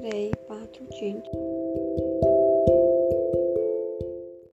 3, 4, 5.